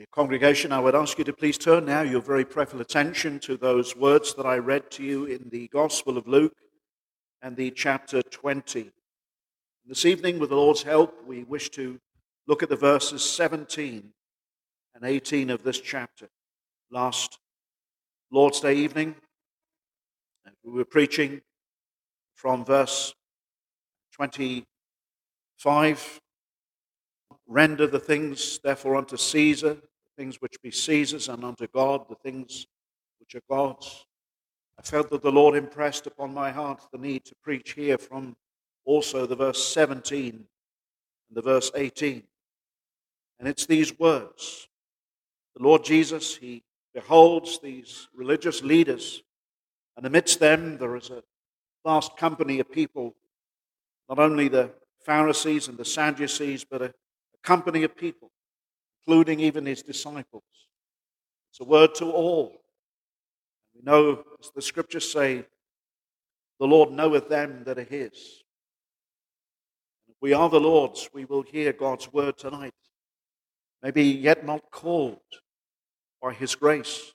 The congregation, I would ask you to please turn now your very prayerful attention to those words that I read to you in the Gospel of Luke and the chapter 20. This evening, with the Lord's help, we wish to look at the verses 17 and 18 of this chapter. Last Lord's Day evening, we were preaching from verse 25 Render the things, therefore, unto Caesar things which be Caesar's, and unto God the things which are God's. I felt that the Lord impressed upon my heart the need to preach here from also the verse 17 and the verse 18. And it's these words. The Lord Jesus, He beholds these religious leaders, and amidst them there is a vast company of people, not only the Pharisees and the Sadducees, but a, a company of people including even his disciples. It's a word to all. We know, as the scriptures say, the Lord knoweth them that are his. If we are the Lord's, we will hear God's word tonight. Maybe yet not called by his grace.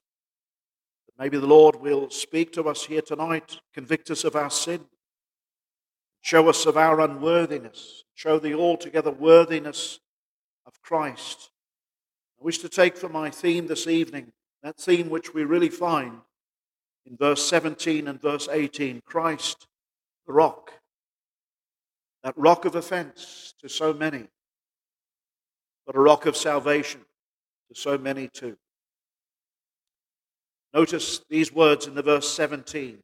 But maybe the Lord will speak to us here tonight, convict us of our sin, show us of our unworthiness, show the altogether worthiness of Christ I wish to take for my theme this evening that theme which we really find in verse 17 and verse 18 Christ, the rock. That rock of offense to so many, but a rock of salvation to so many too. Notice these words in the verse 17.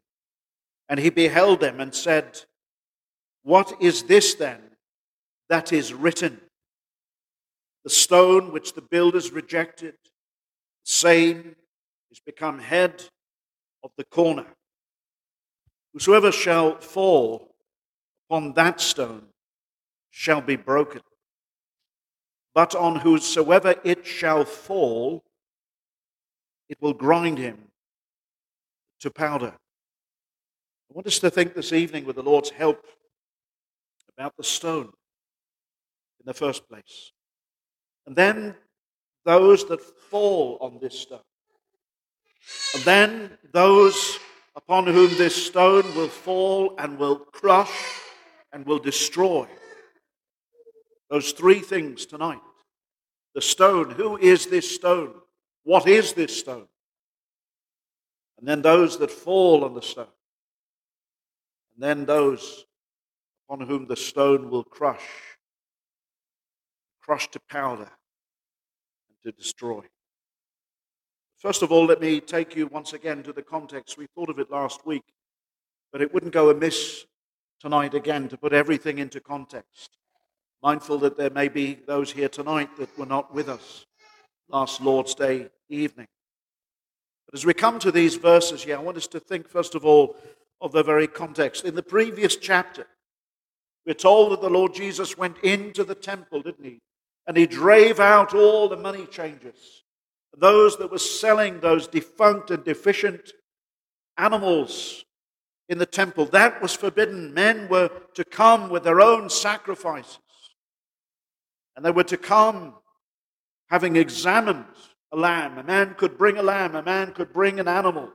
And he beheld them and said, What is this then that is written? The stone which the builders rejected, the same is become head of the corner. Whosoever shall fall upon that stone shall be broken. But on whosoever it shall fall, it will grind him to powder. I want us to think this evening, with the Lord's help, about the stone in the first place. And then those that fall on this stone. And then those upon whom this stone will fall and will crush and will destroy. Those three things tonight. The stone. Who is this stone? What is this stone? And then those that fall on the stone. And then those upon whom the stone will crush crushed to powder and to destroy. First of all, let me take you once again to the context. We thought of it last week, but it wouldn't go amiss tonight again to put everything into context. Mindful that there may be those here tonight that were not with us last Lord's Day evening. But as we come to these verses here, I want us to think, first of all, of the very context. In the previous chapter, we're told that the Lord Jesus went into the temple, didn't he? And he drave out all the money changers, those that were selling those defunct and deficient animals in the temple. That was forbidden. Men were to come with their own sacrifices, and they were to come having examined a lamb. A man could bring a lamb, a man could bring an animal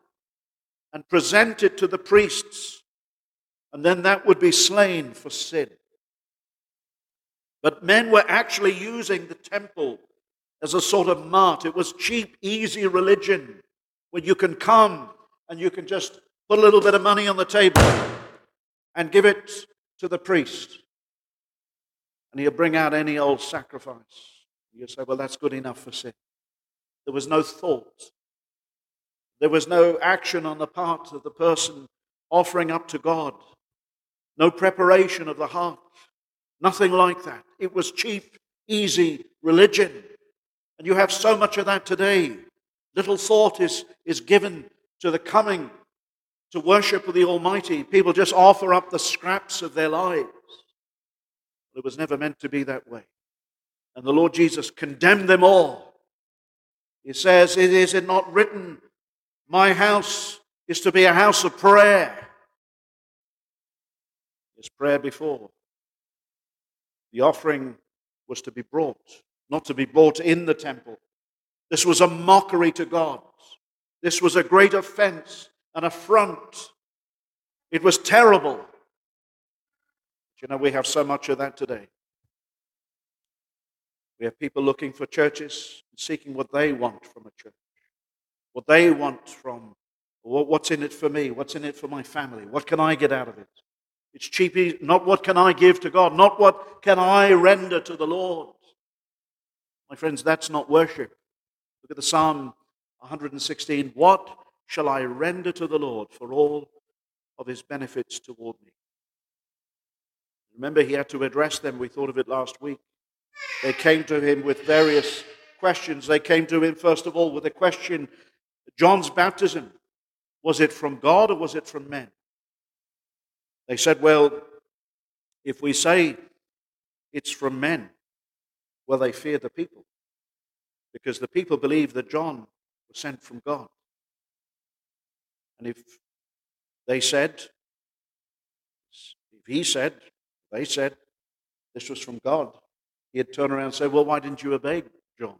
and present it to the priests, and then that would be slain for sin. But men were actually using the temple as a sort of mart. It was cheap, easy religion where you can come and you can just put a little bit of money on the table and give it to the priest. And he'll bring out any old sacrifice. You say, well, that's good enough for sin. There was no thought. There was no action on the part of the person offering up to God. No preparation of the heart. Nothing like that. It was cheap, easy religion. And you have so much of that today. Little thought is, is given to the coming to worship of the Almighty. People just offer up the scraps of their lives. It was never meant to be that way. And the Lord Jesus condemned them all. He says, It is it not written, My house is to be a house of prayer. Is prayer before? The offering was to be brought, not to be brought in the temple, This was a mockery to God. This was a great offense, an affront. It was terrible. But you know, we have so much of that today. We have people looking for churches, seeking what they want from a church, what they want from what's in it for me, what's in it for my family, what can I get out of it. It's cheapy, not what can I give to God, not what can I render to the Lord. My friends, that's not worship. Look at the Psalm 116. What shall I render to the Lord for all of his benefits toward me? Remember, he had to address them. We thought of it last week. They came to him with various questions. They came to him, first of all, with a question John's baptism, was it from God or was it from men? They said, Well, if we say it's from men, well, they fear the people because the people believe that John was sent from God. And if they said, if he said, they said, this was from God, he'd turn around and say, Well, why didn't you obey John?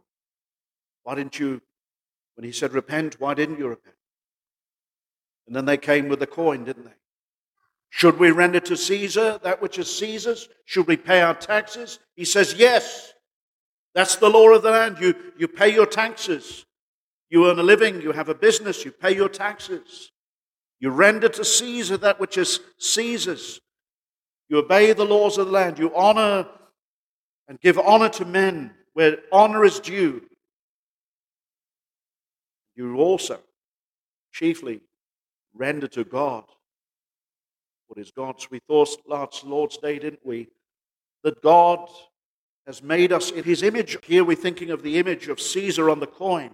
Why didn't you, when he said repent, why didn't you repent? And then they came with the coin, didn't they? Should we render to Caesar that which is Caesar's? Should we pay our taxes? He says, Yes. That's the law of the land. You, you pay your taxes. You earn a living. You have a business. You pay your taxes. You render to Caesar that which is Caesar's. You obey the laws of the land. You honor and give honor to men where honor is due. You also chiefly render to God what is God's. We thought last Lord's Day, didn't we? That God has made us in his image. Here we're thinking of the image of Caesar on the coin.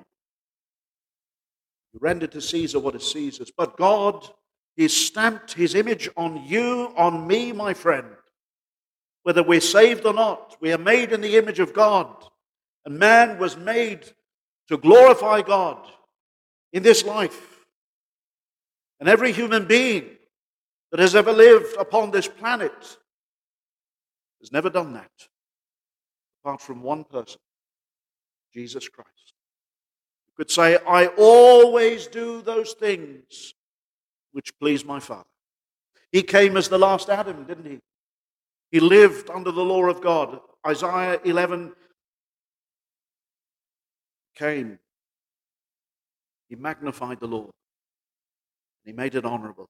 You render to Caesar what is Caesar's. But God, He's stamped His image on you, on me, my friend. Whether we're saved or not, we are made in the image of God. And man was made to glorify God in this life. And every human being that has ever lived upon this planet has never done that, apart from one person, Jesus Christ. You could say, I always do those things which please my Father. He came as the last Adam, didn't he? He lived under the law of God. Isaiah 11 came. He magnified the law. He made it honorable.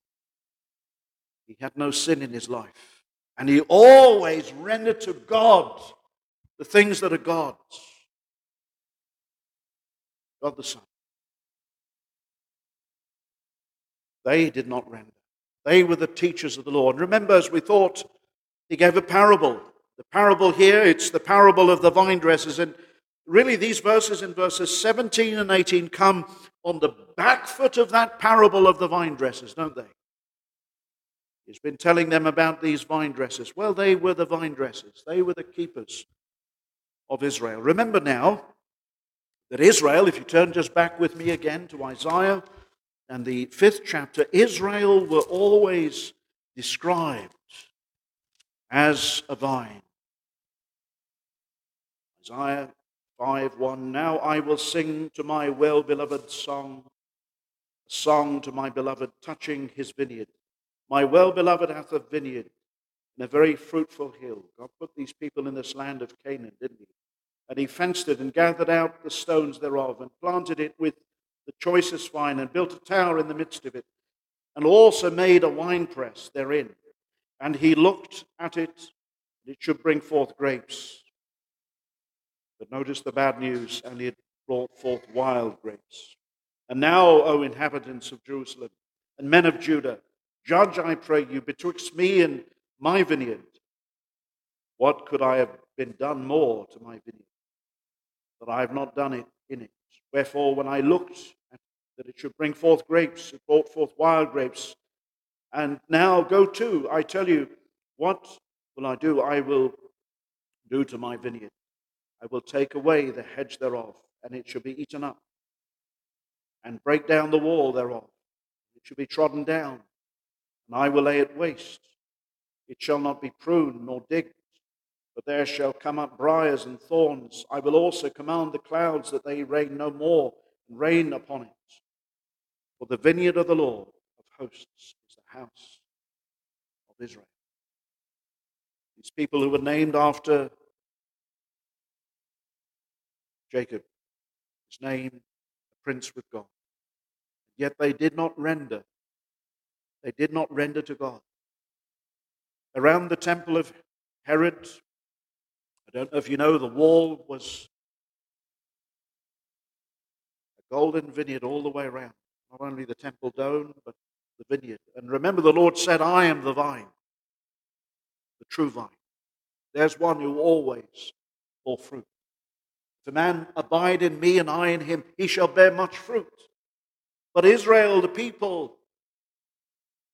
He had no sin in his life. And he always rendered to God the things that are God's. God the Son. They did not render. They were the teachers of the law. And remember, as we thought, he gave a parable. The parable here, it's the parable of the vine dressers. And really, these verses in verses 17 and 18 come on the back foot of that parable of the vine dressers, don't they? He's been telling them about these vine dressers. Well, they were the vine dressers, they were the keepers of Israel. Remember now that Israel, if you turn just back with me again to Isaiah and the fifth chapter, Israel were always described as a vine. Isaiah 5 1 Now I will sing to my well beloved song, a song to my beloved touching his vineyard. My well beloved hath a vineyard and a very fruitful hill. God put these people in this land of Canaan, didn't he? And he fenced it and gathered out the stones thereof and planted it with the choicest vine and built a tower in the midst of it and also made a winepress therein. And he looked at it, and it should bring forth grapes. But notice the bad news, and it brought forth wild grapes. And now, O inhabitants of Jerusalem and men of Judah, Judge, I pray you, betwixt me and my vineyard. What could I have been done more to my vineyard? That I have not done it in it. Wherefore, when I looked at that it should bring forth grapes, it brought forth wild grapes. And now go to, I tell you, what will I do? I will do to my vineyard. I will take away the hedge thereof, and it shall be eaten up, and break down the wall thereof. It shall be trodden down, and I will lay it waste. It shall not be pruned nor digged. but there shall come up briars and thorns. I will also command the clouds that they rain no more, and rain upon it. For the vineyard of the Lord of hosts is the house of Israel. These people who were named after Jacob, his name, a prince with God. Yet they did not render. They did not render to God. Around the temple of Herod, I don't know if you know, the wall was a golden vineyard all the way around. Not only the temple dome, but the vineyard. And remember, the Lord said, I am the vine, the true vine. There's one who always bore fruit. If a man abide in me and I in him, he shall bear much fruit. But Israel, the people,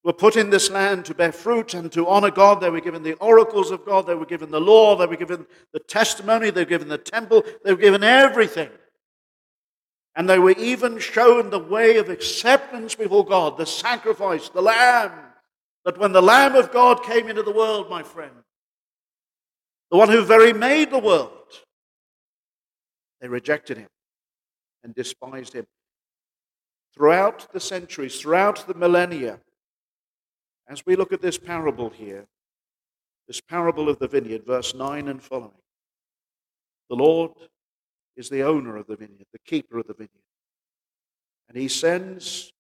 were put in this land to bear fruit and to honor God. They were given the oracles of God. They were given the law. They were given the testimony. They were given the temple. They were given everything. And they were even shown the way of acceptance before God, the sacrifice, the lamb. That when the Lamb of God came into the world, my friend, the one who very made the world, they rejected him and despised him. Throughout the centuries, throughout the millennia, as we look at this parable here, this parable of the vineyard, verse 9 and following, the Lord is the owner of the vineyard, the keeper of the vineyard. And he sends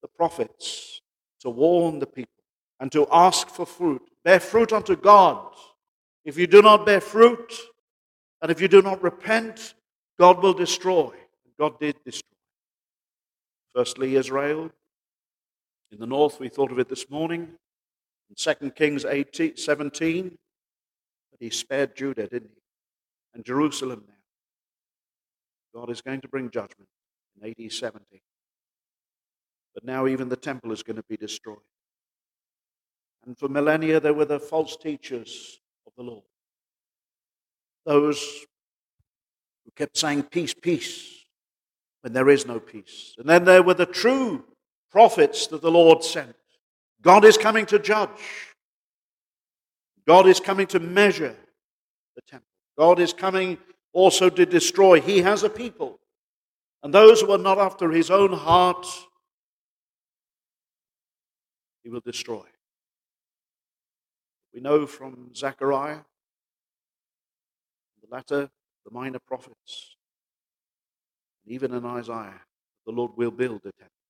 the prophets to warn the people and to ask for fruit. Bear fruit unto God. If you do not bear fruit, and if you do not repent, God will destroy. God did destroy. Firstly, Israel. In the north, we thought of it this morning. In 2 Kings 18, 17, but he spared Judah, didn't he? And Jerusalem now. God is going to bring judgment in AD 70. But now even the temple is going to be destroyed. And for millennia, there were the false teachers of the Lord. Those who kept saying, Peace, peace, when there is no peace. And then there were the true prophets that the Lord sent. God is coming to judge. God is coming to measure the temple. God is coming also to destroy. He has a people. And those who are not after his own heart, he will destroy. We know from Zechariah, the latter, the minor prophets, and even in Isaiah, the Lord will build a temple.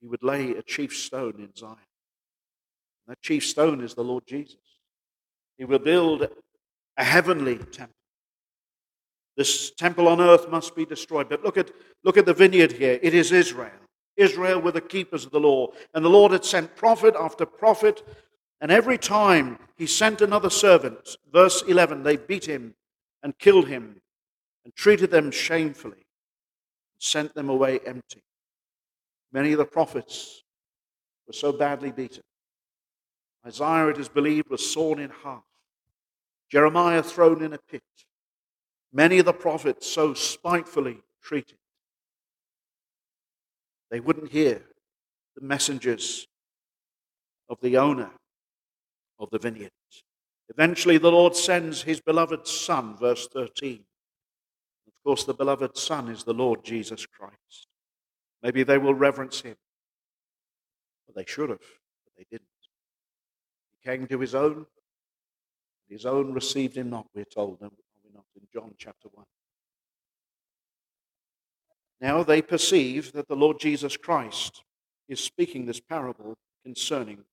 He would lay a chief stone in Zion. And That chief stone is the Lord Jesus. He will build a heavenly temple. This temple on earth must be destroyed. But look at, look at the vineyard here. It is Israel. Israel were the keepers of the law. And the Lord had sent prophet after prophet. And every time he sent another servant, verse 11, they beat him and killed him and treated them shamefully, and sent them away empty. Many of the prophets were so badly beaten. Isaiah, it is believed, was sawn in half. Jeremiah thrown in a pit. Many of the prophets so spitefully treated. They wouldn't hear the messengers of the owner of the vineyard. Eventually, the Lord sends his beloved Son, verse 13. Of course, the beloved Son is the Lord Jesus Christ. Maybe they will reverence him. Well, they should have, but they didn't. He came to his own. His own received him not, we're told, are we not, in John chapter 1. Now they perceive that the Lord Jesus Christ is speaking this parable concerning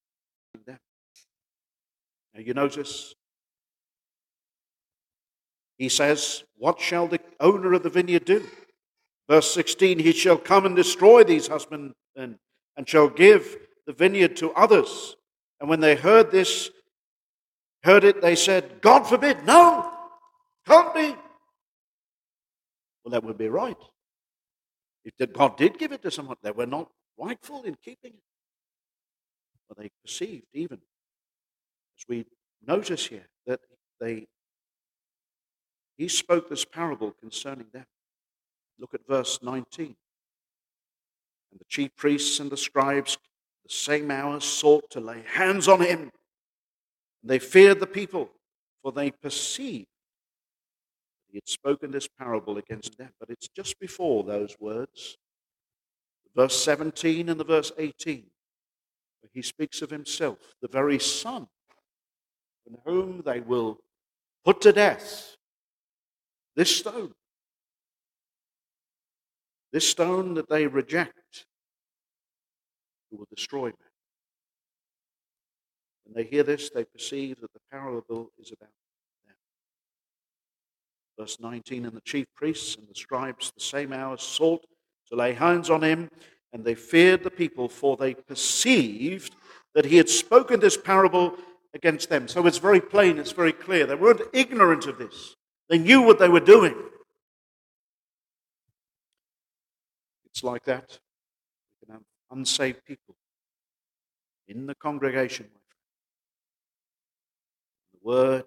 them. Now you notice he says, What shall the owner of the vineyard do? Verse 16, he shall come and destroy these husbandmen and shall give the vineyard to others. And when they heard this, heard it, they said, God forbid, no, can't be. Well, that would be right. If God did give it to someone, they were not rightful in keeping it. But they perceived, even as we notice here, that they he spoke this parable concerning them. Look at verse 19. And the chief priests and the scribes, the same hour, sought to lay hands on him. They feared the people for they perceived he had spoken this parable against them. But it's just before those words, verse 17 and the verse 18, where he speaks of himself, the very Son, in whom they will put to death this stone. This stone that they reject, will destroy men. When they hear this, they perceive that the parable is about them. Verse 19 And the chief priests and the scribes the same hour sought to lay hands on him, and they feared the people, for they perceived that he had spoken this parable against them. So it's very plain, it's very clear. They weren't ignorant of this, they knew what they were doing. It's like that. We can have unsaved people in the congregation, The word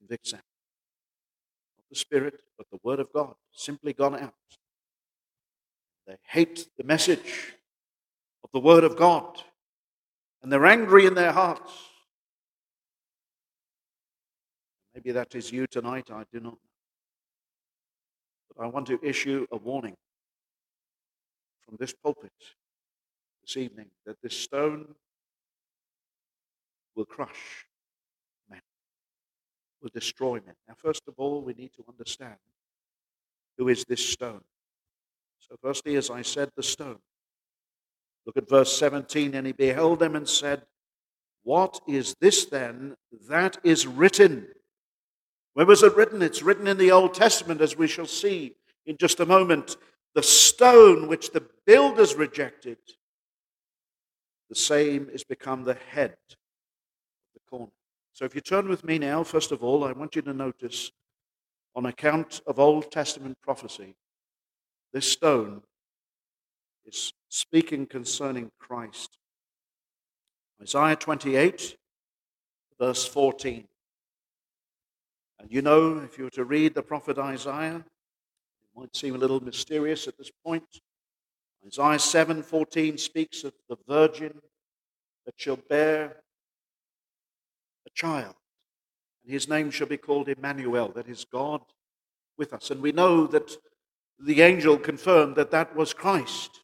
convicts them the Spirit, but the Word of God simply gone out. They hate the message of the Word of God, and they're angry in their hearts. Maybe that is you tonight, I do not know. But I want to issue a warning from this pulpit this evening that this stone will crush men, will destroy men. Now, first of all, we need to understand who is this stone. So, firstly, as I said, the stone. Look at verse 17. And he beheld them and said, What is this then that is written? Where was it written? It's written in the Old Testament, as we shall see in just a moment. The stone which the builders rejected, the same is become the head of the corner. So if you turn with me now, first of all, I want you to notice on account of Old Testament prophecy, this stone is speaking concerning Christ. Isaiah 28, verse 14. And you know, if you were to read the prophet Isaiah, it might seem a little mysterious at this point. Isaiah 7:14 speaks of the virgin that shall bear a child, and his name shall be called Emmanuel, that is God with us. And we know that the angel confirmed that that was Christ.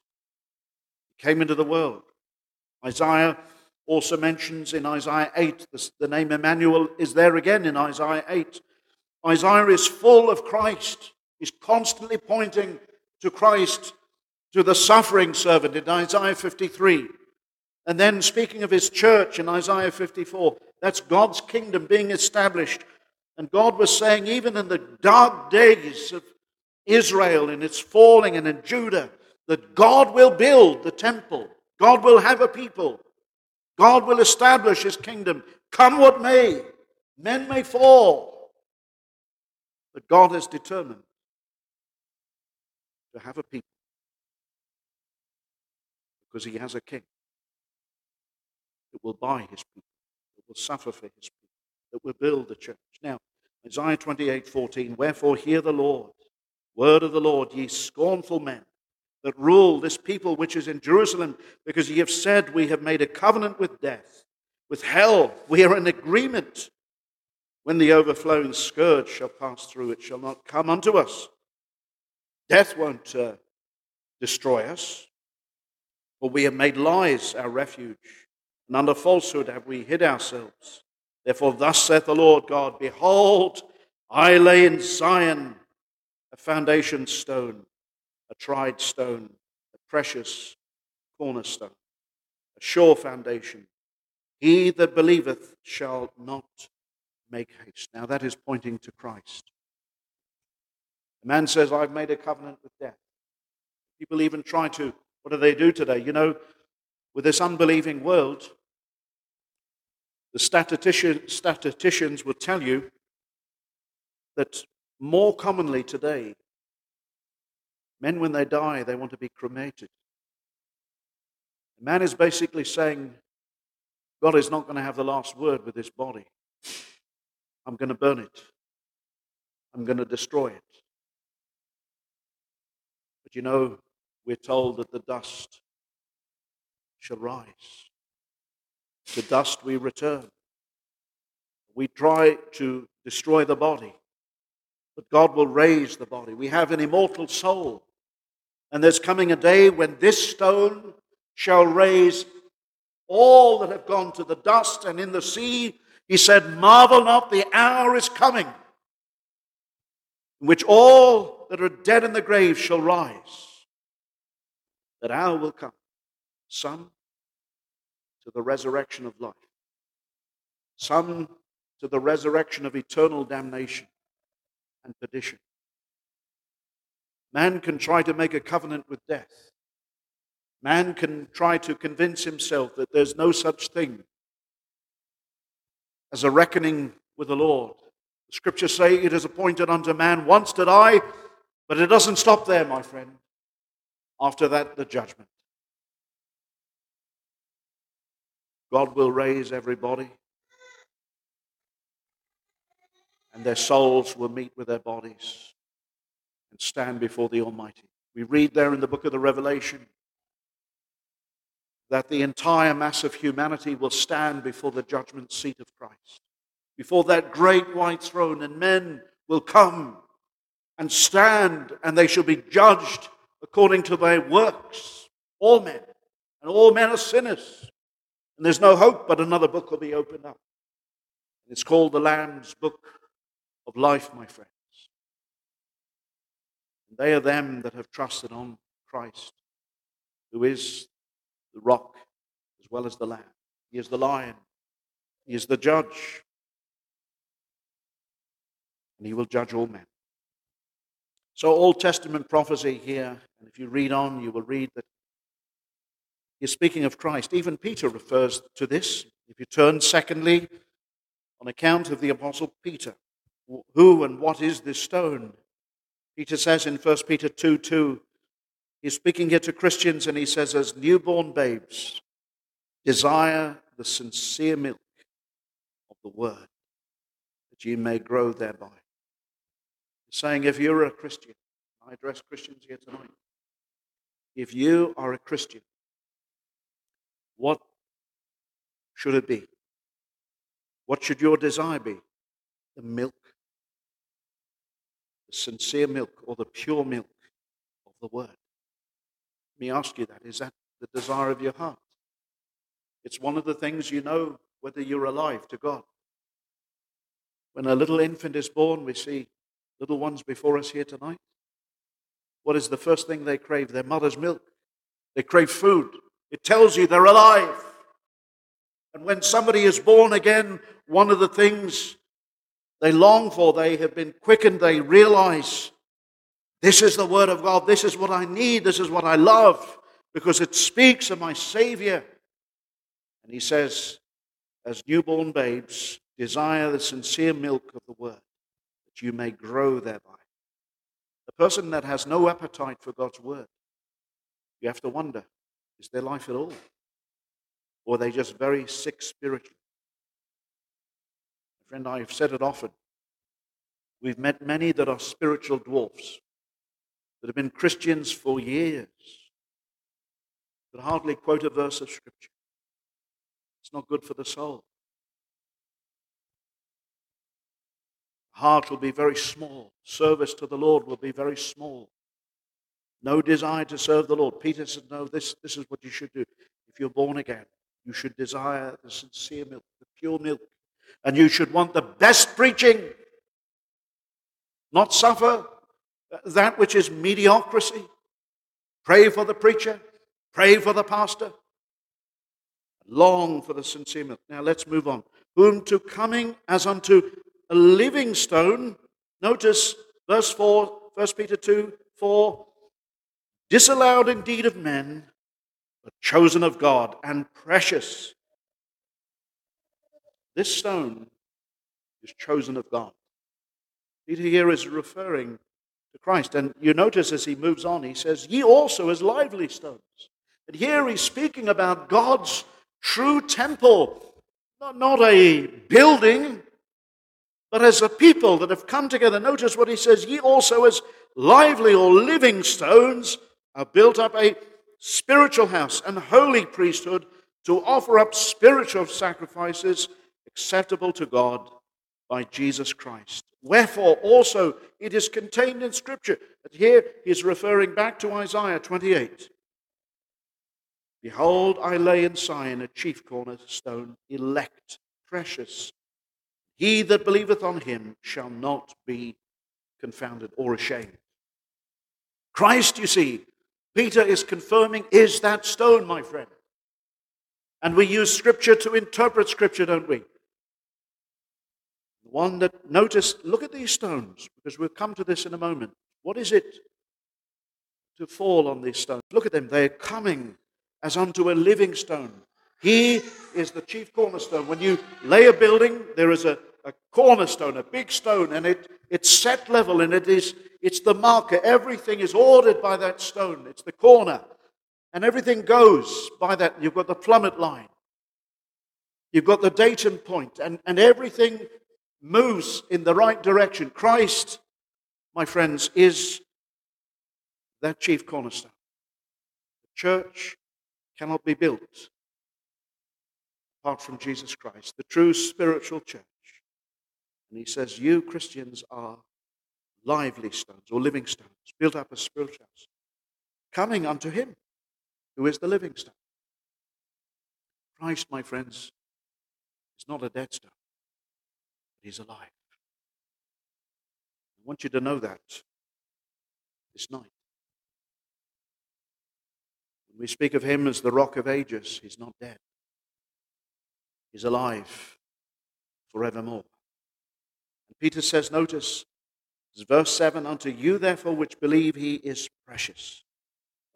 He came into the world. Isaiah also mentions in Isaiah 8, the, the name Emmanuel is there again in Isaiah 8. Isaiah is full of Christ. He's constantly pointing to Christ, to the suffering servant in Isaiah 53. And then speaking of his church in Isaiah 54, that's God's kingdom being established. And God was saying, even in the dark days of Israel in its falling and in Judah, that God will build the temple. God will have a people. God will establish his kingdom. Come what may, men may fall. But God has determined to have a people because he has a king that will buy his people that will suffer for his people, that will build the church. Now, Isaiah 28 14, wherefore hear the Lord, word of the Lord, ye scornful men that rule this people which is in Jerusalem, because ye have said, We have made a covenant with death, with hell, we are in agreement. When the overflowing scourge shall pass through, it shall not come unto us. Death won't uh, destroy us, for we have made lies our refuge and under falsehood have we hid ourselves. Therefore, thus saith the Lord God Behold, I lay in Zion a foundation stone, a tried stone, a precious cornerstone, a sure foundation. He that believeth shall not make haste. Now, that is pointing to Christ. A man says, I've made a covenant with death. People even try to, what do they do today? You know, with this unbelieving world, the statistician, statisticians will tell you that more commonly today, men, when they die, they want to be cremated. The man is basically saying, God is not going to have the last word with this body. I'm going to burn it. I'm going to destroy it. But you know, we're told that the dust shall rise. To dust we return. we try to destroy the body, but God will raise the body. We have an immortal soul. And there's coming a day when this stone shall raise all that have gone to the dust and in the sea. He said, Marvel not, the hour is coming in which all that are dead in the grave shall rise. That hour will come. Some to the resurrection of life, some to the resurrection of eternal damnation and perdition. Man can try to make a covenant with death. Man can try to convince himself that there's no such thing as a reckoning with the Lord. The scriptures say it is appointed unto man once to die, but it doesn't stop there, my friend. After that, the judgment. God will raise everybody, and their souls will meet with their bodies and stand before the Almighty. We read there in the book of the Revelation that the entire mass of humanity will stand before the judgment seat of Christ, before that great white throne, and men will come and stand, and they shall be judged according to their works. All men. And all men are sinners. And there's no hope, but another book will be opened up. It's called the Lamb's Book of Life, my friends. They are them that have trusted on Christ, who is the rock as well as the lamb. He is the lion. He is the judge. And he will judge all men. So, Old Testament prophecy here, and if you read on, you will read that he's speaking of Christ. Even Peter refers to this. If you turn, secondly, on account of the Apostle Peter, who and what is this stone? Peter says in 1 Peter 2 2, He's speaking here to Christians and he says, as newborn babes, desire the sincere milk of the word, that ye may grow thereby. He's saying, if you're a Christian, I address Christians here tonight. If you are a Christian, what should it be? What should your desire be? The milk, sincere milk or the pure milk of the word. Let me ask you that. Is that the desire of your heart? It's one of the things you know whether you're alive to God. When a little infant is born, we see little ones before us here tonight. What is the first thing they crave? Their mother's milk. They crave food. It tells you they're alive. And when somebody is born again, one of the things they long for, they have been quickened, they realize this is the Word of God. This is what I need. This is what I love because it speaks of my Savior. And he says, as newborn babes, desire the sincere milk of the Word that you may grow thereby. The person that has no appetite for God's Word, you have to wonder is their life at all? Or are they just very sick spiritually? Friend, I've said it often. We've met many that are spiritual dwarfs that have been Christians for years but hardly quote a verse of Scripture. It's not good for the soul. Heart will be very small. Service to the Lord will be very small. No desire to serve the Lord. Peter said, No, this, this is what you should do. If you're born again, you should desire the sincere milk, the pure milk, and you should want the best preaching, not suffer that which is mediocrity. Pray for the preacher, pray for the pastor, long for the sincere. Now let's move on. Whom to coming as unto a living stone. Notice verse 4, 1 Peter 2 4. Disallowed indeed of men, but chosen of God and precious. This stone is chosen of God. Peter here is referring to Christ. And you notice as he moves on, he says, Ye also as lively stones. And here he's speaking about God's true temple, not, a building, but as a people that have come together. Notice what he says, Ye also as lively or living stones are built up a spiritual house and holy priesthood to offer up spiritual sacrifices acceptable to God by Jesus Christ. Wherefore, also, it is contained in Scripture. But here he's referring back to Isaiah 28. Behold, I lay in Zion a chief cornerstone, elect, precious. He that believeth on him shall not be confounded or ashamed. Christ, you see, Peter is confirming, is that stone, my friend. And we use Scripture to interpret Scripture, don't we? One that, notice, look at these stones, because we'll come to this in a moment. What is it to fall on these stones? Look at them, they're coming as unto a living stone. He is the chief cornerstone. When you lay a building, there is a, a cornerstone, a big stone, and it, it's set level and it is it's the marker. Everything is ordered by that stone. It's the corner. And everything goes by that. You've got the plummet line. You've got the datum point, and, and everything moves in the right direction. Christ, my friends, is that chief cornerstone. The church cannot be built apart from Jesus Christ, the true spiritual church. And he says, You Christians are lively stones or living stones, built up as spiritual house, coming unto him who is the living stone. Christ, my friends, is not a dead stone, he's alive. I want you to know that this night. When we speak of him as the rock of ages, he's not dead. He's alive forevermore. And Peter says, notice, verse 7 Unto you, therefore, which believe, he is precious.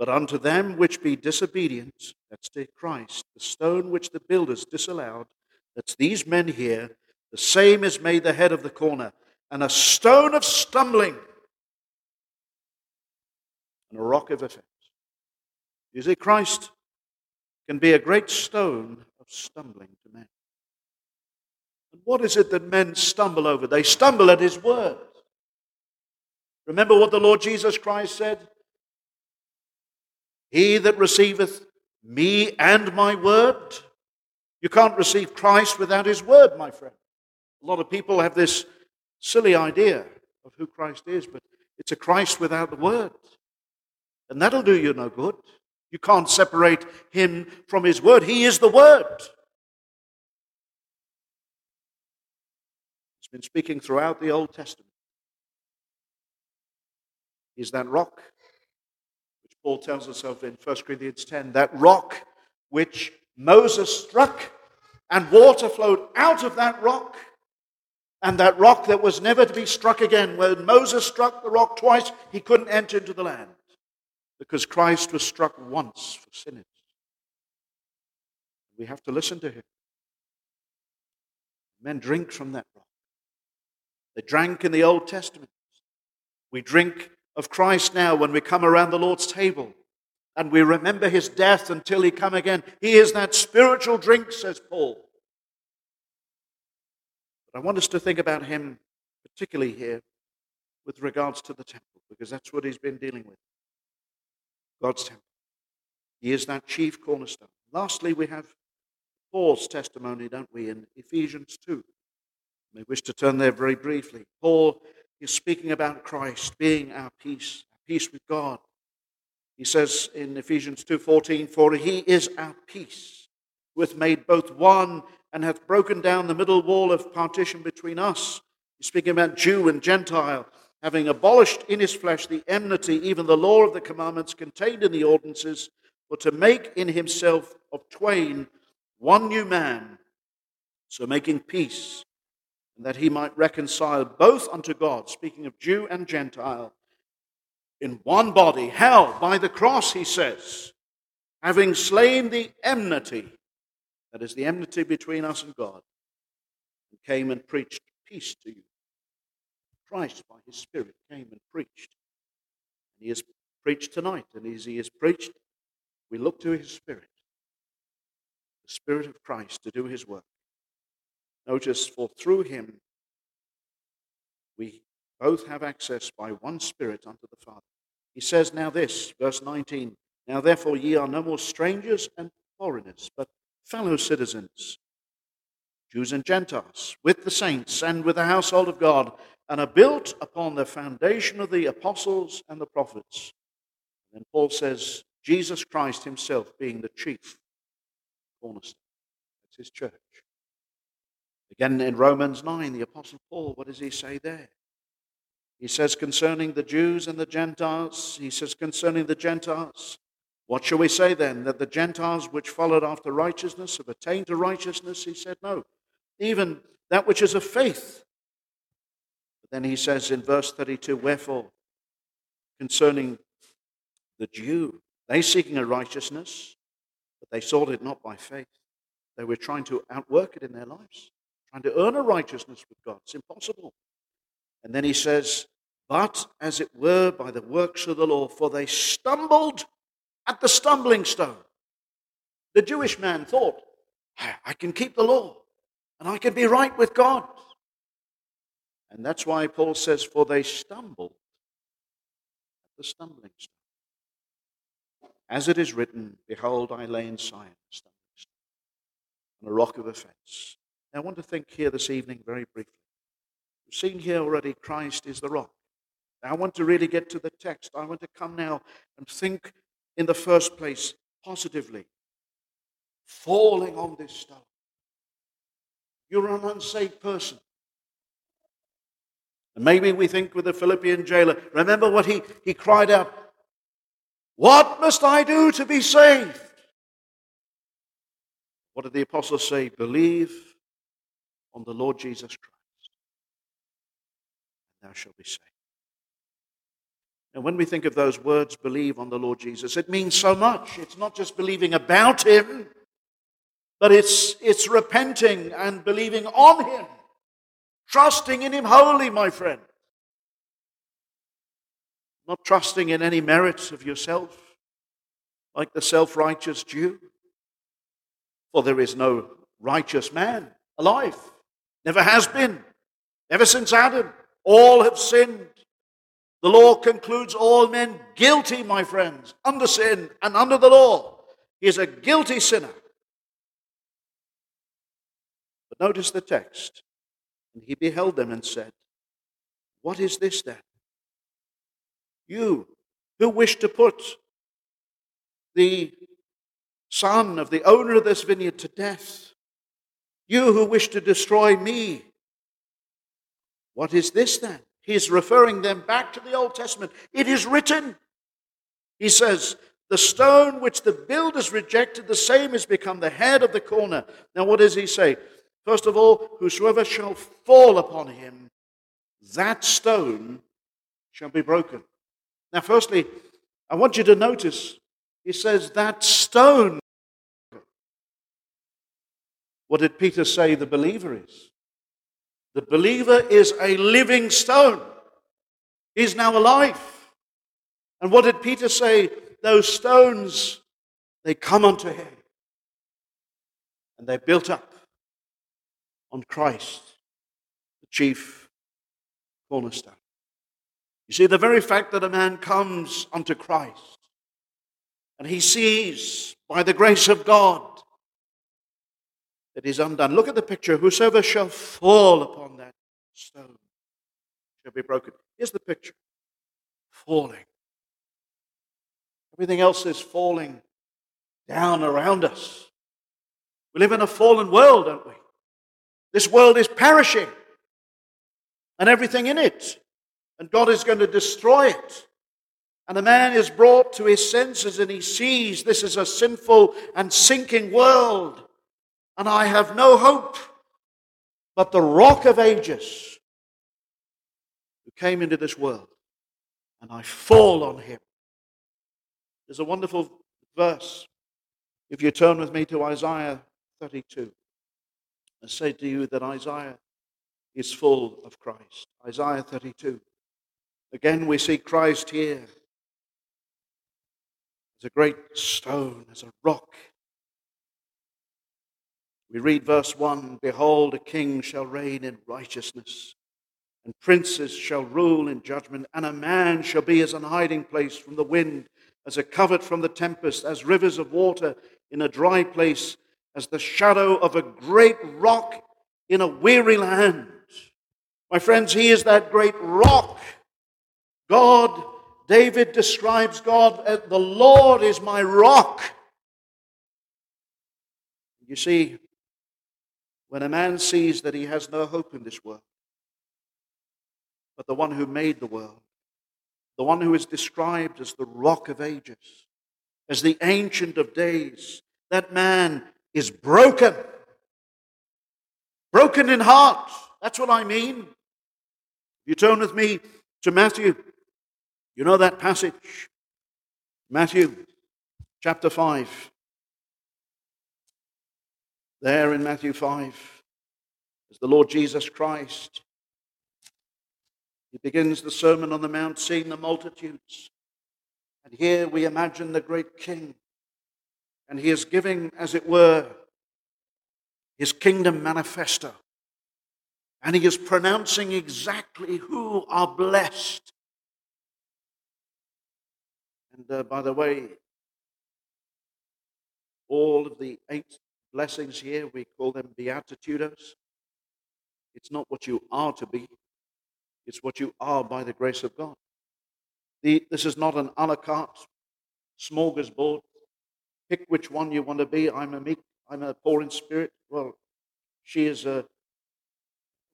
But unto them which be disobedient, that's to Christ, the stone which the builders disallowed, that's these men here, the same is made the head of the corner, and a stone of stumbling, and a rock of offense. You see, Christ can be a great stone of stumbling to men. And what is it that men stumble over? They stumble at his word. Remember what the Lord Jesus Christ said? He that receiveth me and my word. You can't receive Christ without his word, my friend. A lot of people have this silly idea of who Christ is, but it's a Christ without the word. And that'll do you no good. You can't separate him from his word. He is the word. He's been speaking throughout the Old Testament. He's that rock, which Paul tells us of in 1 Corinthians 10, that rock which Moses struck and water flowed out of that rock. And that rock that was never to be struck again. When Moses struck the rock twice, he couldn't enter into the land because Christ was struck once for sinners. We have to listen to him. Men drink from that rock. They drank in the Old Testament. We drink of Christ now when we come around the Lord's table and we remember his death until he come again. He is that spiritual drink, says Paul. But I want us to think about him particularly here with regards to the temple, because that's what he's been dealing with. God's temple. He is that chief cornerstone. Lastly, we have Paul's testimony, don't we, in Ephesians 2. We wish to turn there very briefly. Paul is speaking about Christ being our peace, our peace with God. He says in Ephesians 2:14, "For he is our peace, who hath made both one and hath broken down the middle wall of partition between us." He's speaking about Jew and Gentile having abolished in his flesh the enmity, even the law of the commandments contained in the ordinances, for to make in himself of twain one new man, so making peace, and that he might reconcile both unto God, speaking of Jew and Gentile, in one body. How? By the cross, he says, having slain the enmity, that is the enmity between us and God, and came and preached peace to you. Christ, by his Spirit, came and preached. And he has preached tonight, and as he has preached, we look to his Spirit, the Spirit of Christ, to do his work. Notice, for through him we both have access by one Spirit unto the Father. He says now this, verse 19 Now therefore ye are no more strangers and foreigners, but fellow citizens Jews and Gentiles, with the saints and with the household of God, and are built upon the foundation of the apostles and the prophets. And Paul says, Jesus Christ himself being the chief cornerstone. That's his church. Again in Romans 9, the Apostle Paul, what does he say there? He says concerning the Jews and the Gentiles, he says concerning the Gentiles, what shall we say then? That the Gentiles which followed after righteousness have attained to righteousness? He said, no. Even that which is of faith. But then he says in verse 32, wherefore, concerning the Jew, they seeking a righteousness, but they sought it not by faith. They were trying to outwork it in their lives, trying to earn a righteousness with God. It's impossible. And then he says, but as it were by the works of the law, for they stumbled at the stumbling stone. The Jewish man thought, I can keep the law and I can be right with God. And that's why Paul says, For they stumbled at the stumbling stone. As it is written, Behold, I lay in Zion a stumbling stone a rock of offense. Now, I want to think here this evening very briefly. We've seen here already Christ is the rock. Now, I want to really get to the text. I want to come now and think in the first place positively. Falling on this stone. You're an unsaved person. And maybe we think with the Philippian jailer, remember what he, he cried out, What must I do to be saved? What did the apostles say? Believe on the Lord Jesus Christ, and thou shalt be saved. And when we think of those words, believe on the Lord Jesus, it means so much. It's not just believing about him, but it's, it's repenting and believing on him, trusting in him wholly, my friend. Not trusting in any merits of yourself, like the self righteous Jew. For there is no righteous man alive, never has been, ever since Adam. All have sinned the law concludes all men guilty, my friends, under sin and under the law. He is a guilty sinner. But notice the text. And he beheld them and said, What is this then? You who wish to put the son of the owner of this vineyard to death, you who wish to destroy me, what is this then? He's referring them back to the Old Testament. It is written. He says, The stone which the builders rejected, the same has become the head of the corner. Now, what does he say? First of all, whosoever shall fall upon him, that stone shall be broken. Now, firstly, I want you to notice he says, That stone. What did Peter say the believer is? The believer is a living stone. He's now alive. And what did Peter say? Those stones, they come unto him. And they're built up on Christ, the chief cornerstone. You see, the very fact that a man comes unto Christ and he sees by the grace of God that is undone. Look at the picture. Whosoever shall fall upon that stone shall be broken. Here's the picture falling. Everything else is falling down around us. We live in a fallen world, don't we? This world is perishing and everything in it. And God is going to destroy it. And a man is brought to his senses and he sees this is a sinful and sinking world and I have no hope but the rock of ages who came into this world, and I fall on him. There's a wonderful verse. If you turn with me to Isaiah 32, I say to you that Isaiah is full of Christ. Isaiah 32. Again, we see Christ here as a great stone, as a rock we read verse 1 Behold, a king shall reign in righteousness, and princes shall rule in judgment, and a man shall be as an hiding place from the wind, as a covert from the tempest, as rivers of water in a dry place, as the shadow of a great rock in a weary land. My friends, he is that great rock. God, David describes God as the Lord is my rock. You see, when a man sees that he has no hope in this world, but the one who made the world, the one who is described as the rock of ages, as the ancient of days, that man is broken. Broken in heart. That's what I mean. You turn with me to Matthew, you know that passage. Matthew chapter 5. There in Matthew 5 is the Lord Jesus Christ. He begins the Sermon on the Mount, seeing the multitudes. And here we imagine the great king. And he is giving, as it were, his kingdom manifesto. And he is pronouncing exactly who are blessed. And uh, by the way, all of the eight blessings here, we call them beatitudes. It's not what you are to be, it's what you are by the grace of God. The, this is not an a la carte smorgasbord. Pick which one you want to be. I'm a meek, I'm a poor in spirit. Well, she is a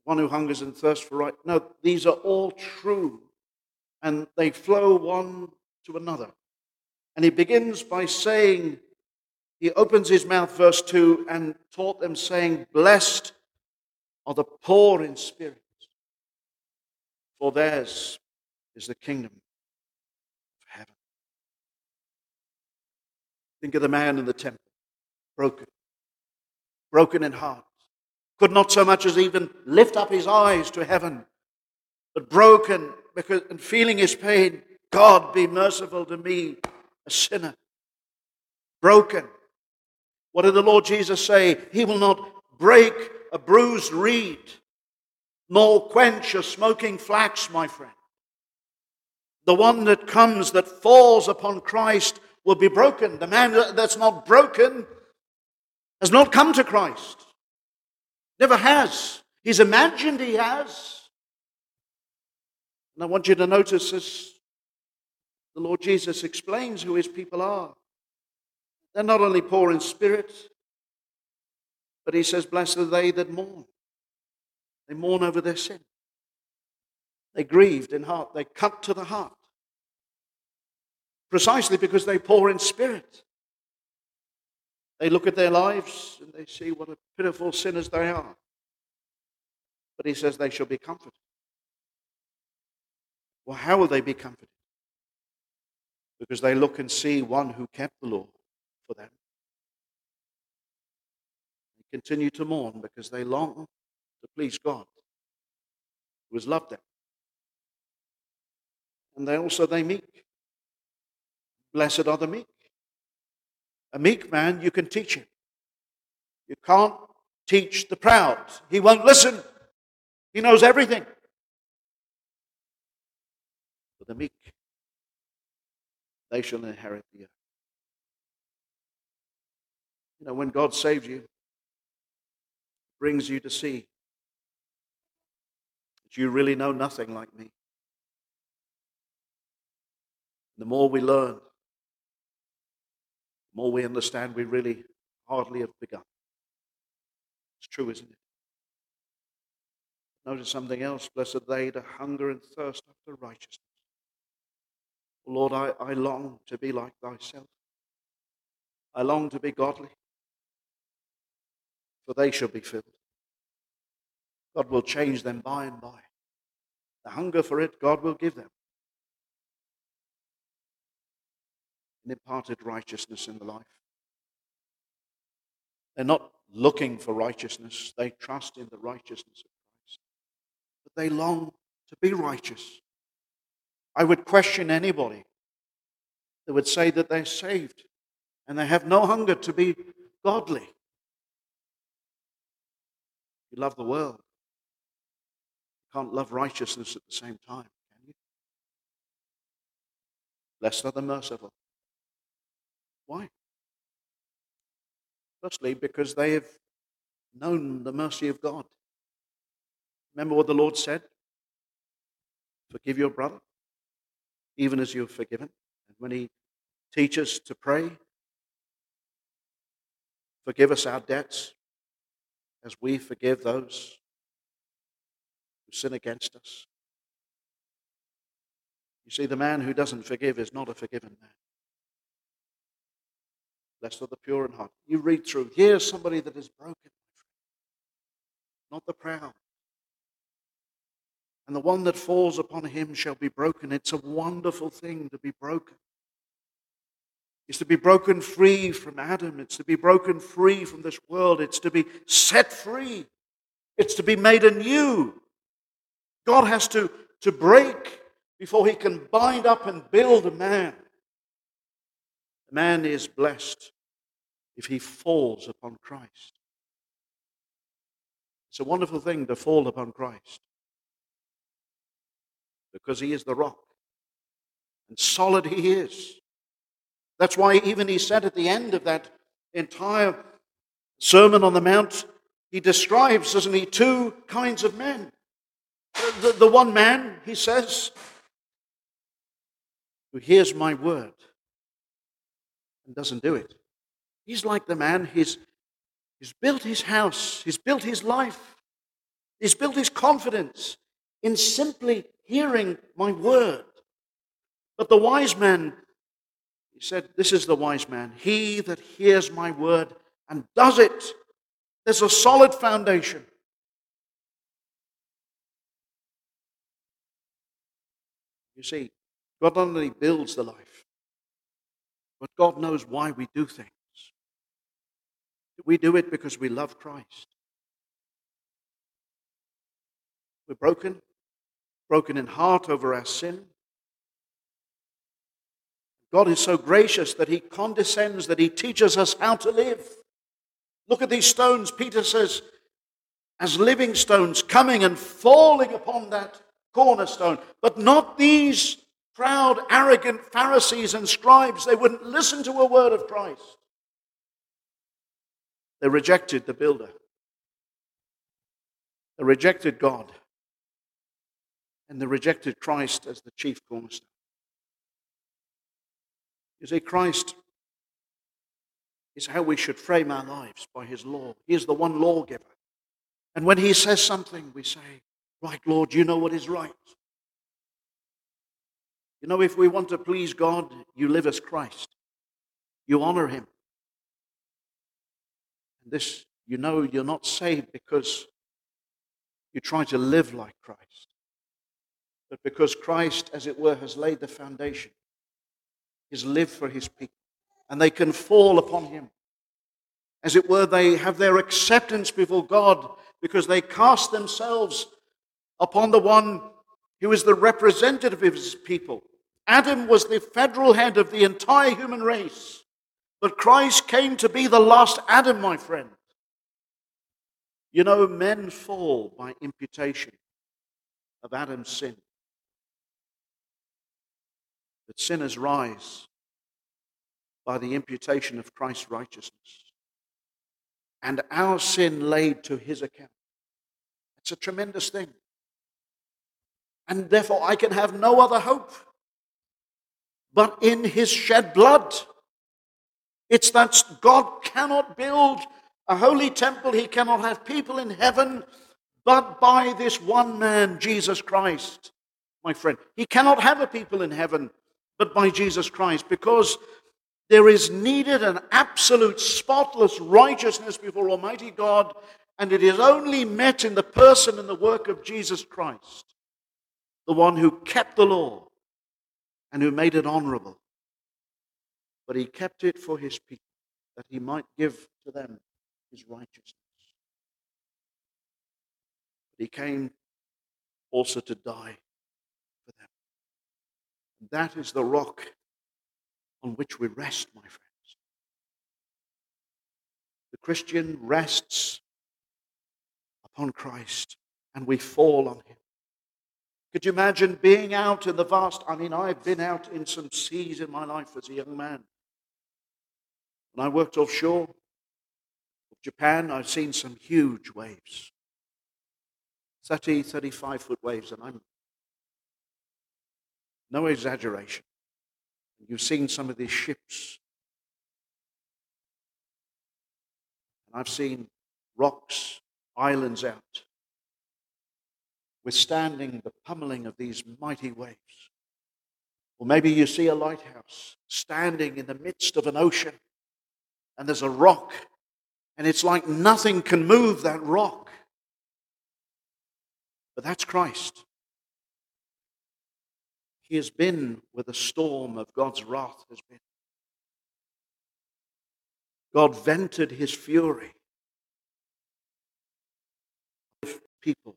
one who hungers and thirsts for right. No, these are all true, and they flow one to another. And he begins by saying, he opens his mouth, verse 2, and taught them, saying, Blessed are the poor in spirit, for theirs is the kingdom of heaven. Think of the man in the temple, broken, broken in heart, could not so much as even lift up his eyes to heaven, but broken because, and feeling his pain. God, be merciful to me, a sinner. Broken. What did the Lord Jesus say? He will not break a bruised reed, nor quench a smoking flax, my friend. The one that comes, that falls upon Christ, will be broken. The man that's not broken has not come to Christ. Never has. He's imagined he has. And I want you to notice as the Lord Jesus explains who his people are. They're not only poor in spirit, but he says, Blessed are they that mourn. They mourn over their sin. They grieved in heart. They cut to the heart. Precisely because they poor in spirit. They look at their lives and they see what a pitiful sinners they are. But he says they shall be comforted. Well, how will they be comforted? Because they look and see one who kept the law for them. They continue to mourn because they long to please God, who has loved them. And they also they meek. Blessed are the meek. A meek man, you can teach him. You can't teach the proud. He won't listen. He knows everything. But the meek, they shall inherit the earth. You know, when God saves you, brings you to see that you really know nothing like me. The more we learn, the more we understand we really hardly have begun. It's true, isn't it? Notice something else. Blessed are they that hunger and thirst after righteousness. Lord, I, I long to be like thyself. I long to be godly, for they shall be filled. God will change them by and by. The hunger for it, God will give them. and imparted righteousness in the life. They're not looking for righteousness, they trust in the righteousness of Christ. But they long to be righteous. I would question anybody that would say that they're saved and they have no hunger to be godly. You love the world. You can't love righteousness at the same time, can you? Blessed are the merciful. Why? Firstly, because they have known the mercy of God. Remember what the Lord said? Forgive your brother, even as you have forgiven. And when he teaches to pray, forgive us our debts as we forgive those who sin against us. You see, the man who doesn't forgive is not a forgiven man. Blessed are the pure in heart. You read through. Here's somebody that is broken, not the proud. And the one that falls upon him shall be broken. It's a wonderful thing to be broken. It's to be broken free from Adam. It's to be broken free from this world. It's to be set free. It's to be made anew. God has to, to break before he can bind up and build a man. A man is blessed if he falls upon Christ. It's a wonderful thing to fall upon Christ because he is the rock. And solid he is. That's why even he said at the end of that entire Sermon on the Mount, he describes, doesn't he, two kinds of men. The, the one man, he says, who hears my word and doesn't do it. He's like the man, he's, he's built his house, he's built his life, he's built his confidence in simply hearing my word. But the wise man, he said, This is the wise man, he that hears my word and does it. There's a solid foundation. You see, God not only builds the life, but God knows why we do things. We do it because we love Christ. We're broken, broken in heart over our sin. God is so gracious that He condescends, that He teaches us how to live. Look at these stones, Peter says, as living stones coming and falling upon that cornerstone. But not these proud, arrogant Pharisees and scribes. They wouldn't listen to a word of Christ. They rejected the builder, they rejected God, and they rejected Christ as the chief cornerstone. You see, Christ is how we should frame our lives by his law. He is the one lawgiver. And when he says something, we say, Right, Lord, you know what is right. You know, if we want to please God, you live as Christ, you honor him. And this, you know, you're not saved because you try to live like Christ, but because Christ, as it were, has laid the foundation. He's lived for his people, and they can fall upon him. As it were, they have their acceptance before God because they cast themselves upon the one who is the representative of his people. Adam was the federal head of the entire human race. But Christ came to be the last Adam, my friend. You know, men fall by imputation of Adam's sin. But sinners rise by the imputation of Christ's righteousness. And our sin laid to his account. It's a tremendous thing. And therefore, I can have no other hope but in his shed blood. It's that God cannot build a holy temple, he cannot have people in heaven, but by this one man, Jesus Christ, my friend. He cannot have a people in heaven, but by Jesus Christ, because there is needed an absolute, spotless righteousness before Almighty God, and it is only met in the person and the work of Jesus Christ, the one who kept the law and who made it honorable. But he kept it for his people, that he might give to them his righteousness. But he came also to die that is the rock on which we rest, my friends. The Christian rests upon Christ, and we fall on him. Could you imagine being out in the vast? I mean, I've been out in some seas in my life as a young man. When I worked offshore of Japan, I've seen some huge waves. 30, 35 foot waves, and I'm no exaggeration. You've seen some of these ships. And I've seen rocks, islands out, withstanding the pummeling of these mighty waves. Or maybe you see a lighthouse standing in the midst of an ocean, and there's a rock, and it's like nothing can move that rock. But that's Christ. He has been where the storm of God's wrath has been. God vented his fury of people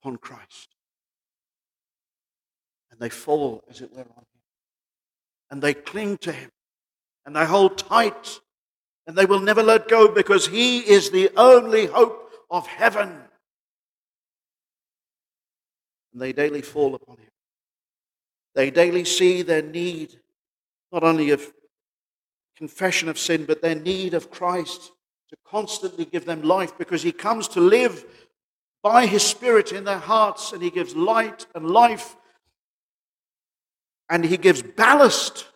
upon Christ. And they fall, as it were, on him. And they cling to him. And they hold tight. And they will never let go because he is the only hope of heaven. And they daily fall upon him. They daily see their need, not only of confession of sin, but their need of Christ to constantly give them life because He comes to live by His Spirit in their hearts and He gives light and life and He gives ballast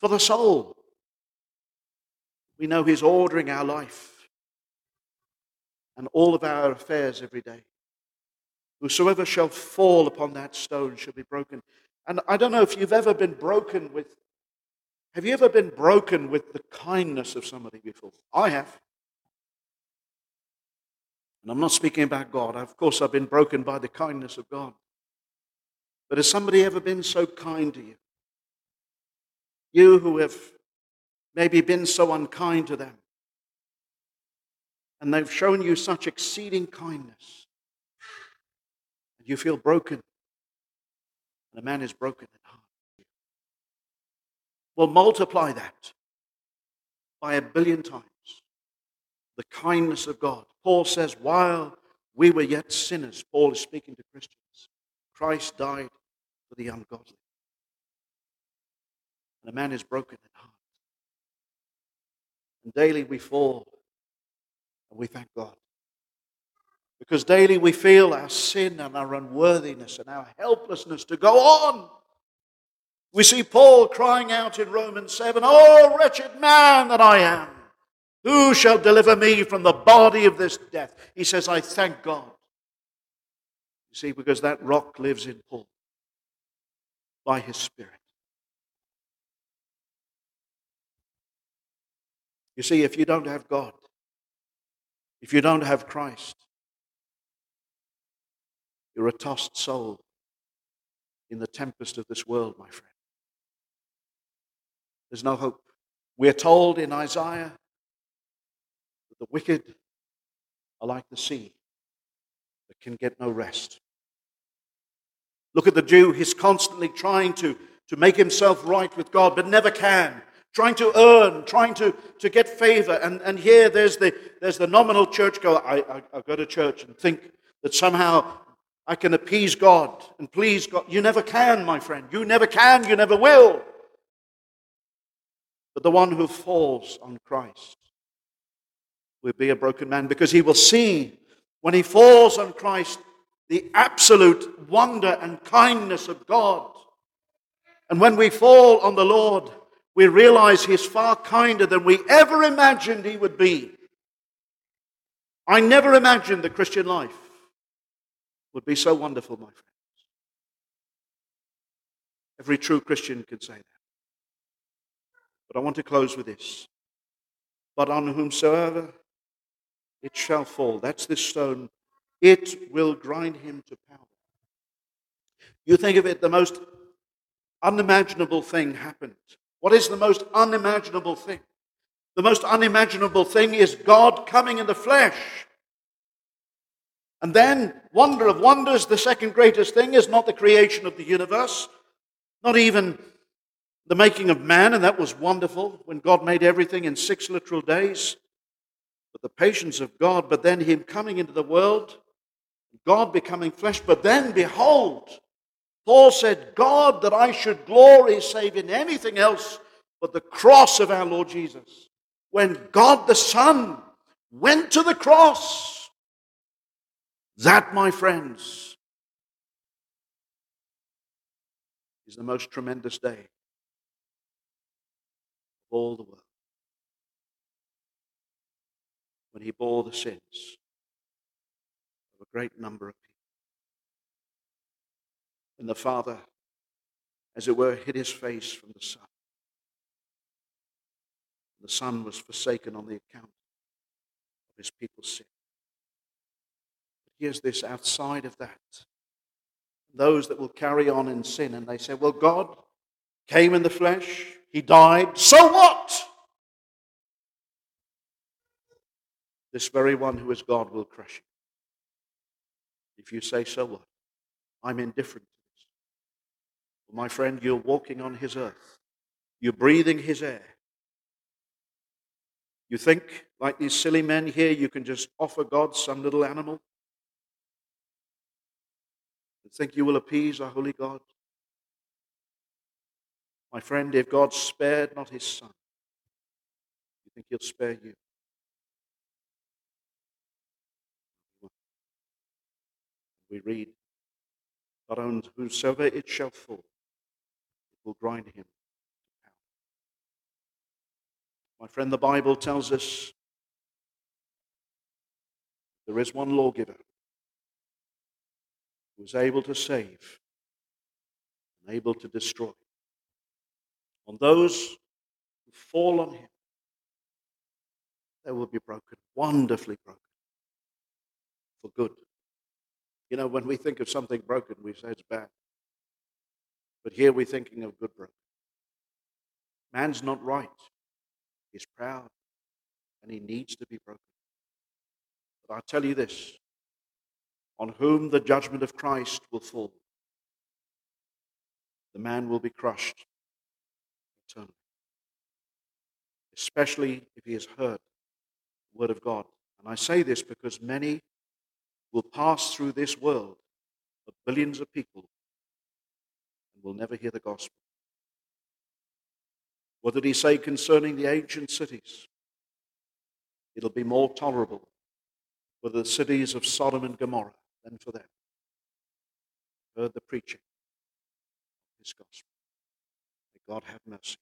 for the soul. We know He's ordering our life and all of our affairs every day. Whosoever shall fall upon that stone shall be broken. And I don't know if you've ever been broken with, have you ever been broken with the kindness of somebody before? I have. And I'm not speaking about God. Of course, I've been broken by the kindness of God. But has somebody ever been so kind to you? You who have maybe been so unkind to them. And they've shown you such exceeding kindness. And you feel broken and a man is broken in heart. Well, multiply that by a billion times. The kindness of God. Paul says, while we were yet sinners, Paul is speaking to Christians, Christ died for the ungodly. And a man is broken in heart. And daily we fall, and we thank God. Because daily we feel our sin and our unworthiness and our helplessness to go on. We see Paul crying out in Romans 7, Oh, wretched man that I am, who shall deliver me from the body of this death? He says, I thank God. You see, because that rock lives in Paul by his Spirit. You see, if you don't have God, if you don't have Christ, you're a tossed soul in the tempest of this world, my friend. There's no hope. We're told in Isaiah that the wicked are like the sea that can get no rest. Look at the Jew. He's constantly trying to, to make himself right with God, but never can. Trying to earn, trying to, to get favor. And, and here there's the, there's the nominal churchgoer. I, I, I go to church and think that somehow I can appease God and please God. You never can, my friend. You never can. You never will. But the one who falls on Christ will be a broken man because he will see when he falls on Christ the absolute wonder and kindness of God. And when we fall on the Lord, we realize He's far kinder than we ever imagined He would be. I never imagined the Christian life would be so wonderful, my friends. Every true Christian can say that. But I want to close with this. But on whomsoever it shall fall, that's this stone, it will grind him to powder. You think of it, the most unimaginable thing happened. What is the most unimaginable thing? The most unimaginable thing is God coming in the flesh and then, wonder of wonders, the second greatest thing is not the creation of the universe, not even the making of man, and that was wonderful when God made everything in six literal days, but the patience of God, but then Him coming into the world, God becoming flesh, but then behold, Paul said, God, that I should glory save in anything else but the cross of our Lord Jesus. When God the Son went to the cross, That, my friends, is the most tremendous day of all the world. When he bore the sins of a great number of people. And the Father, as it were, hid his face from the Son. The Son was forsaken on the account of his people's sin. Here's this outside of that. Those that will carry on in sin and they say, well, God came in the flesh, he died, so what? This very one who is God will crush you. If you say, so what? I'm indifferent to this. Well, my friend, you're walking on his earth. You're breathing his air. You think, like these silly men here, you can just offer God some little animal? You think you will appease our holy God? My friend, if God spared not his son, you think he'll spare you? We read, not on whosoever it shall fall, it will grind him My friend, the Bible tells us there is one lawgiver who is able to save and able to destroy. On those who fall on him, they will be broken, wonderfully broken, for good. You know, when we think of something broken, we say it's bad. But here we're thinking of good broken. Man's not right. He's proud and he needs to be broken. But i tell you this on whom the judgment of Christ will fall, the man will be crushed eternally. Especially if he has heard the word of God. And I say this because many will pass through this world of billions of people and will never hear the gospel. What did he say concerning the ancient cities? It'll be more tolerable for the cities of Sodom and Gomorrah than for them. Heard the preaching of his gospel. May God have mercy.